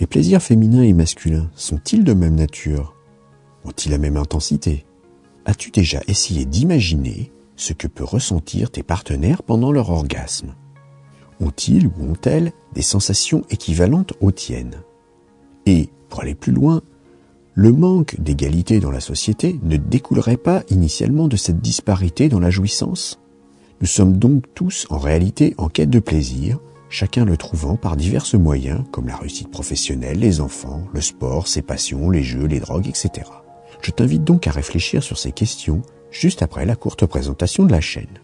Les plaisirs féminins et masculins sont-ils de même nature? Ont-ils la même intensité? As-tu déjà essayé d'imaginer ce que peut ressentir tes partenaires pendant leur orgasme? Ont-ils ou ont-elles des sensations équivalentes aux tiennes? Et, pour aller plus loin, le manque d'égalité dans la société ne découlerait pas initialement de cette disparité dans la jouissance? Nous sommes donc tous en réalité en quête de plaisir, chacun le trouvant par divers moyens comme la réussite professionnelle, les enfants, le sport, ses passions, les jeux, les drogues, etc. Je t'invite donc à réfléchir sur ces questions juste après la courte présentation de la chaîne.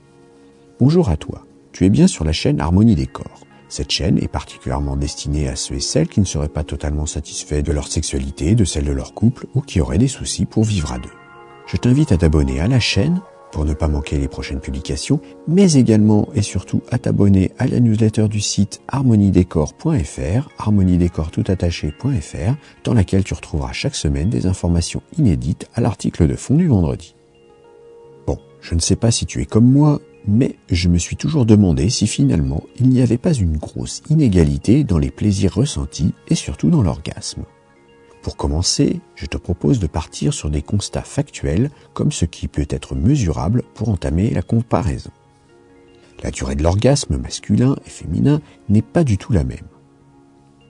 Bonjour à toi, tu es bien sur la chaîne Harmonie des corps. Cette chaîne est particulièrement destinée à ceux et celles qui ne seraient pas totalement satisfaits de leur sexualité, de celle de leur couple ou qui auraient des soucis pour vivre à deux. Je t'invite à t'abonner à la chaîne pour ne pas manquer les prochaines publications, mais également et surtout à t'abonner à la newsletter du site harmoniedécor.fr, harmoniedécor.toutattaché.fr, dans laquelle tu retrouveras chaque semaine des informations inédites à l'article de fond du vendredi. Bon, je ne sais pas si tu es comme moi, mais je me suis toujours demandé si finalement il n'y avait pas une grosse inégalité dans les plaisirs ressentis et surtout dans l'orgasme. Pour commencer, je te propose de partir sur des constats factuels comme ce qui peut être mesurable pour entamer la comparaison. La durée de l'orgasme masculin et féminin n'est pas du tout la même.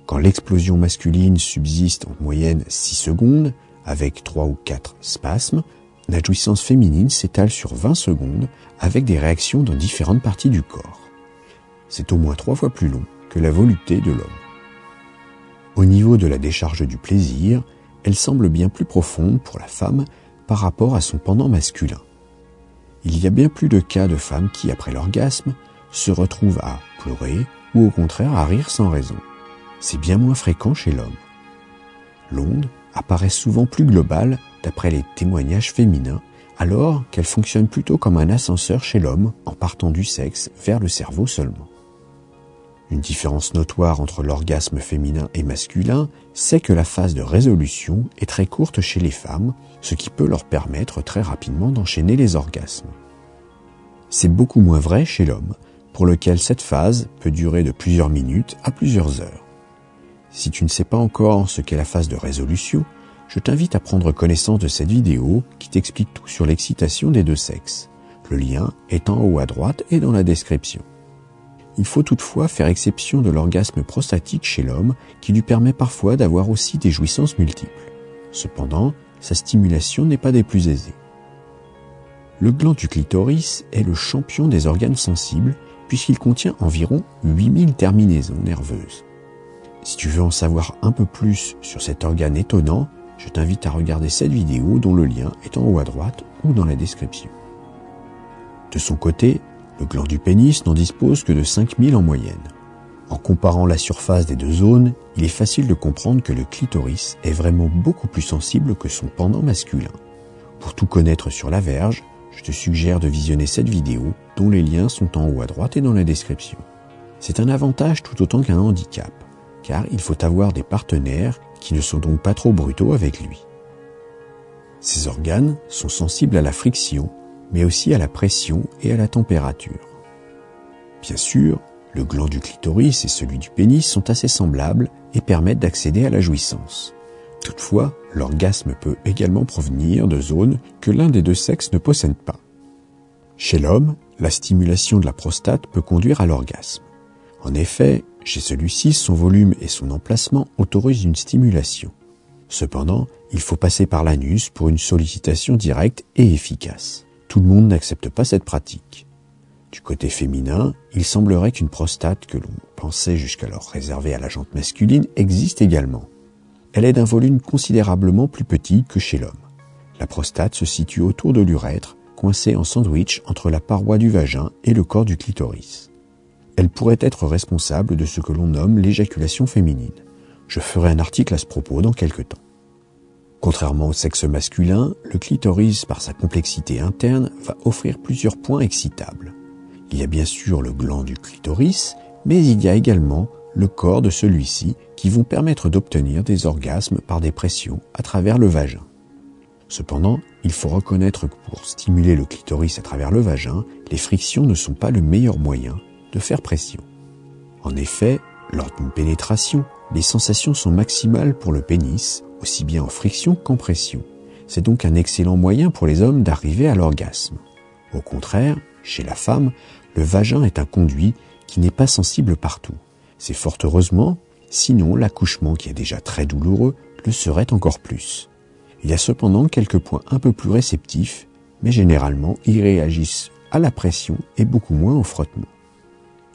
Quand l'explosion masculine subsiste en moyenne 6 secondes, avec 3 ou 4 spasmes, la jouissance féminine s'étale sur 20 secondes avec des réactions dans différentes parties du corps. C'est au moins trois fois plus long que la volupté de l'homme. Au niveau de la décharge du plaisir, elle semble bien plus profonde pour la femme par rapport à son pendant masculin. Il y a bien plus de cas de femmes qui, après l'orgasme, se retrouvent à pleurer ou au contraire à rire sans raison. C'est bien moins fréquent chez l'homme. L'onde apparaît souvent plus globale d'après les témoignages féminins, alors qu'elle fonctionne plutôt comme un ascenseur chez l'homme en partant du sexe vers le cerveau seulement. Une différence notoire entre l'orgasme féminin et masculin, c'est que la phase de résolution est très courte chez les femmes, ce qui peut leur permettre très rapidement d'enchaîner les orgasmes. C'est beaucoup moins vrai chez l'homme, pour lequel cette phase peut durer de plusieurs minutes à plusieurs heures. Si tu ne sais pas encore ce qu'est la phase de résolution, je t'invite à prendre connaissance de cette vidéo qui t'explique tout sur l'excitation des deux sexes. Le lien est en haut à droite et dans la description. Il faut toutefois faire exception de l'orgasme prostatique chez l'homme qui lui permet parfois d'avoir aussi des jouissances multiples. Cependant, sa stimulation n'est pas des plus aisées. Le gland du clitoris est le champion des organes sensibles puisqu'il contient environ 8000 terminaisons nerveuses. Si tu veux en savoir un peu plus sur cet organe étonnant, je t'invite à regarder cette vidéo dont le lien est en haut à droite ou dans la description. De son côté, le gland du pénis n'en dispose que de 5000 en moyenne. En comparant la surface des deux zones, il est facile de comprendre que le clitoris est vraiment beaucoup plus sensible que son pendant masculin. Pour tout connaître sur la verge, je te suggère de visionner cette vidéo dont les liens sont en haut à droite et dans la description. C'est un avantage tout autant qu'un handicap, car il faut avoir des partenaires qui ne sont donc pas trop brutaux avec lui. Ces organes sont sensibles à la friction mais aussi à la pression et à la température. Bien sûr, le gland du clitoris et celui du pénis sont assez semblables et permettent d'accéder à la jouissance. Toutefois, l'orgasme peut également provenir de zones que l'un des deux sexes ne possède pas. Chez l'homme, la stimulation de la prostate peut conduire à l'orgasme. En effet, chez celui-ci, son volume et son emplacement autorisent une stimulation. Cependant, il faut passer par l'anus pour une sollicitation directe et efficace. Tout le monde n'accepte pas cette pratique. Du côté féminin, il semblerait qu'une prostate que l'on pensait jusqu'alors réservée à la jante masculine existe également. Elle est d'un volume considérablement plus petit que chez l'homme. La prostate se situe autour de l'urètre, coincée en sandwich entre la paroi du vagin et le corps du clitoris. Elle pourrait être responsable de ce que l'on nomme l'éjaculation féminine. Je ferai un article à ce propos dans quelques temps. Contrairement au sexe masculin, le clitoris, par sa complexité interne, va offrir plusieurs points excitables. Il y a bien sûr le gland du clitoris, mais il y a également le corps de celui-ci qui vont permettre d'obtenir des orgasmes par des pressions à travers le vagin. Cependant, il faut reconnaître que pour stimuler le clitoris à travers le vagin, les frictions ne sont pas le meilleur moyen de faire pression. En effet, Lors d'une pénétration, les sensations sont maximales pour le pénis, aussi bien en friction qu'en pression. C'est donc un excellent moyen pour les hommes d'arriver à l'orgasme. Au contraire, chez la femme, le vagin est un conduit qui n'est pas sensible partout. C'est fort heureusement, sinon l'accouchement qui est déjà très douloureux le serait encore plus. Il y a cependant quelques points un peu plus réceptifs, mais généralement ils réagissent à la pression et beaucoup moins au frottement.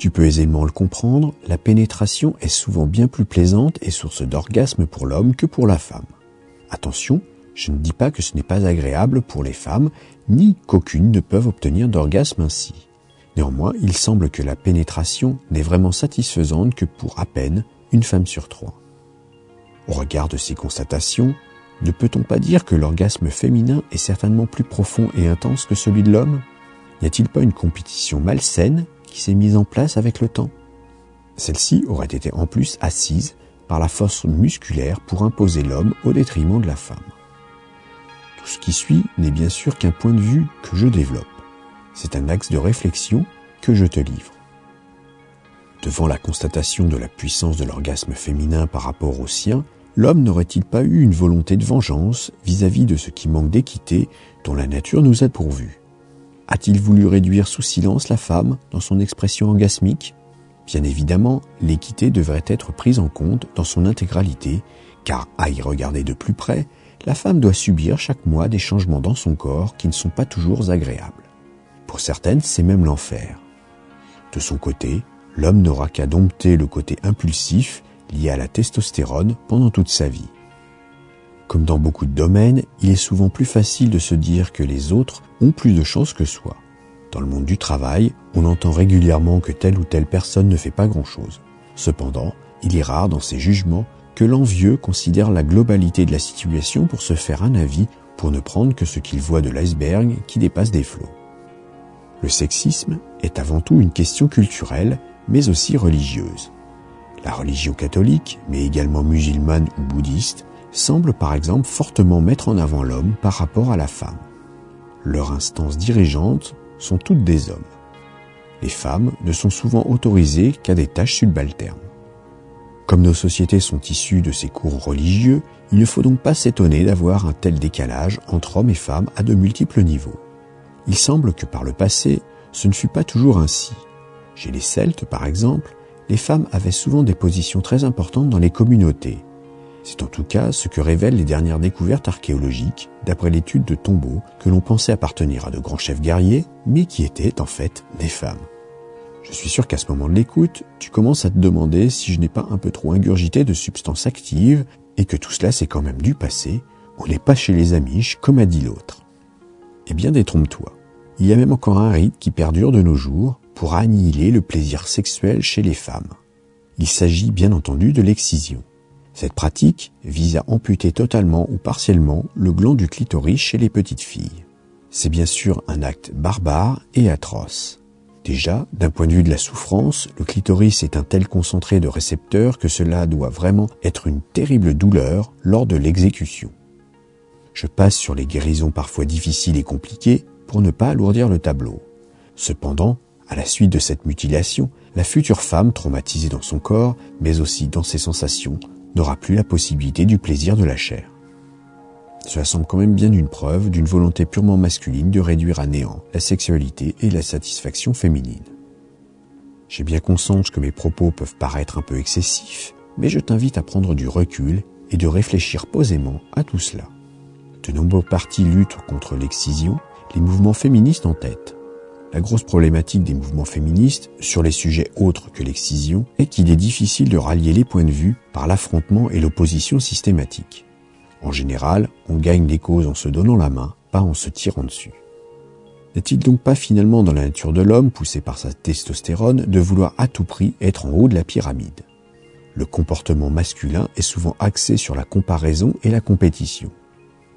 Tu peux aisément le comprendre, la pénétration est souvent bien plus plaisante et source d'orgasme pour l'homme que pour la femme. Attention, je ne dis pas que ce n'est pas agréable pour les femmes, ni qu'aucune ne peuvent obtenir d'orgasme ainsi. Néanmoins, il semble que la pénétration n'est vraiment satisfaisante que pour à peine une femme sur trois. Au regard de ces constatations, ne peut-on pas dire que l'orgasme féminin est certainement plus profond et intense que celui de l'homme? N'y a-t-il pas une compétition malsaine qui s'est mise en place avec le temps. Celle-ci aurait été en plus assise par la force musculaire pour imposer l'homme au détriment de la femme. Tout ce qui suit n'est bien sûr qu'un point de vue que je développe. C'est un axe de réflexion que je te livre. Devant la constatation de la puissance de l'orgasme féminin par rapport au sien, l'homme n'aurait-il pas eu une volonté de vengeance vis-à-vis -vis de ce qui manque d'équité dont la nature nous a pourvus? A-t-il voulu réduire sous silence la femme dans son expression orgasmique? Bien évidemment, l'équité devrait être prise en compte dans son intégralité, car à y regarder de plus près, la femme doit subir chaque mois des changements dans son corps qui ne sont pas toujours agréables. Pour certaines, c'est même l'enfer. De son côté, l'homme n'aura qu'à dompter le côté impulsif lié à la testostérone pendant toute sa vie. Comme dans beaucoup de domaines, il est souvent plus facile de se dire que les autres ont plus de chance que soi. Dans le monde du travail, on entend régulièrement que telle ou telle personne ne fait pas grand-chose. Cependant, il est rare dans ces jugements que l'envieux considère la globalité de la situation pour se faire un avis, pour ne prendre que ce qu'il voit de l'iceberg qui dépasse des flots. Le sexisme est avant tout une question culturelle, mais aussi religieuse. La religion catholique, mais également musulmane ou bouddhiste, semblent par exemple fortement mettre en avant l'homme par rapport à la femme. Leurs instances dirigeantes sont toutes des hommes. Les femmes ne sont souvent autorisées qu'à des tâches subalternes. Comme nos sociétés sont issues de ces cours religieux, il ne faut donc pas s'étonner d'avoir un tel décalage entre hommes et femmes à de multiples niveaux. Il semble que par le passé, ce ne fut pas toujours ainsi. Chez les Celtes, par exemple, les femmes avaient souvent des positions très importantes dans les communautés, c'est en tout cas ce que révèlent les dernières découvertes archéologiques, d'après l'étude de tombeaux que l'on pensait appartenir à de grands chefs guerriers, mais qui étaient en fait des femmes. Je suis sûr qu'à ce moment de l'écoute, tu commences à te demander si je n'ai pas un peu trop ingurgité de substances actives et que tout cela c'est quand même du passé, on n'est pas chez les Amish comme a dit l'autre. Eh bien détrompe-toi. Il y a même encore un rite qui perdure de nos jours pour annihiler le plaisir sexuel chez les femmes. Il s'agit bien entendu de l'excision. Cette pratique vise à amputer totalement ou partiellement le gland du clitoris chez les petites filles. C'est bien sûr un acte barbare et atroce. Déjà, d'un point de vue de la souffrance, le clitoris est un tel concentré de récepteurs que cela doit vraiment être une terrible douleur lors de l'exécution. Je passe sur les guérisons parfois difficiles et compliquées pour ne pas alourdir le tableau. Cependant, à la suite de cette mutilation, la future femme traumatisée dans son corps, mais aussi dans ses sensations, n'aura plus la possibilité du plaisir de la chair. Cela semble quand même bien une preuve d'une volonté purement masculine de réduire à néant la sexualité et la satisfaction féminine. J'ai bien conscience que mes propos peuvent paraître un peu excessifs, mais je t'invite à prendre du recul et de réfléchir posément à tout cela. De nombreux partis luttent contre l'excision, les mouvements féministes en tête. La grosse problématique des mouvements féministes sur les sujets autres que l'excision est qu'il est difficile de rallier les points de vue par l'affrontement et l'opposition systématique. En général, on gagne les causes en se donnant la main, pas en se tirant dessus. N'est-il donc pas finalement dans la nature de l'homme, poussé par sa testostérone, de vouloir à tout prix être en haut de la pyramide? Le comportement masculin est souvent axé sur la comparaison et la compétition.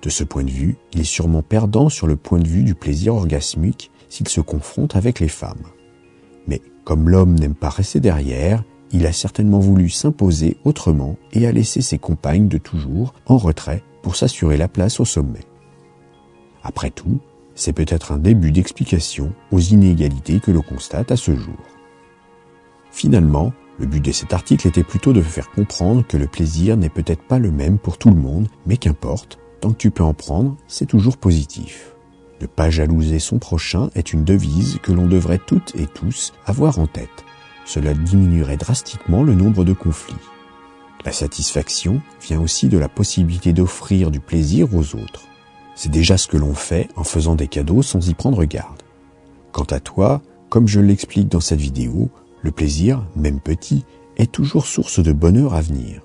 De ce point de vue, il est sûrement perdant sur le point de vue du plaisir orgasmique s'il se confronte avec les femmes. Mais comme l'homme n'aime pas rester derrière, il a certainement voulu s'imposer autrement et a laissé ses compagnes de toujours en retrait pour s'assurer la place au sommet. Après tout, c'est peut-être un début d'explication aux inégalités que l'on constate à ce jour. Finalement, Le but de cet article était plutôt de faire comprendre que le plaisir n'est peut-être pas le même pour tout le monde, mais qu'importe, tant que tu peux en prendre, c'est toujours positif. Ne pas jalouser son prochain est une devise que l'on devrait toutes et tous avoir en tête. Cela diminuerait drastiquement le nombre de conflits. La satisfaction vient aussi de la possibilité d'offrir du plaisir aux autres. C'est déjà ce que l'on fait en faisant des cadeaux sans y prendre garde. Quant à toi, comme je l'explique dans cette vidéo, le plaisir, même petit, est toujours source de bonheur à venir.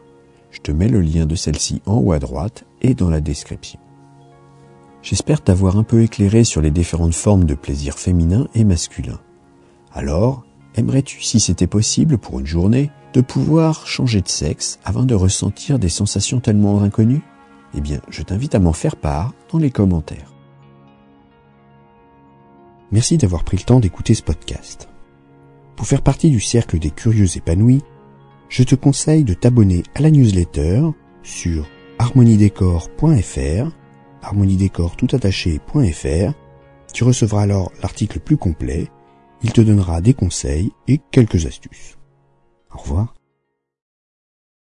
Je te mets le lien de celle-ci en haut à droite et dans la description. J'espère t'avoir un peu éclairé sur les différentes formes de plaisir féminin et masculin. Alors, aimerais-tu, si c'était possible pour une journée, de pouvoir changer de sexe avant de ressentir des sensations tellement inconnues? Eh bien, je t'invite à m'en faire part dans les commentaires. Merci d'avoir pris le temps d'écouter ce podcast. Pour faire partie du cercle des curieux épanouis, je te conseille de t'abonner à la newsletter sur harmoniedécor.fr harmoniedécor Tu recevras alors l'article plus complet. Il te donnera des conseils et quelques astuces. Au revoir.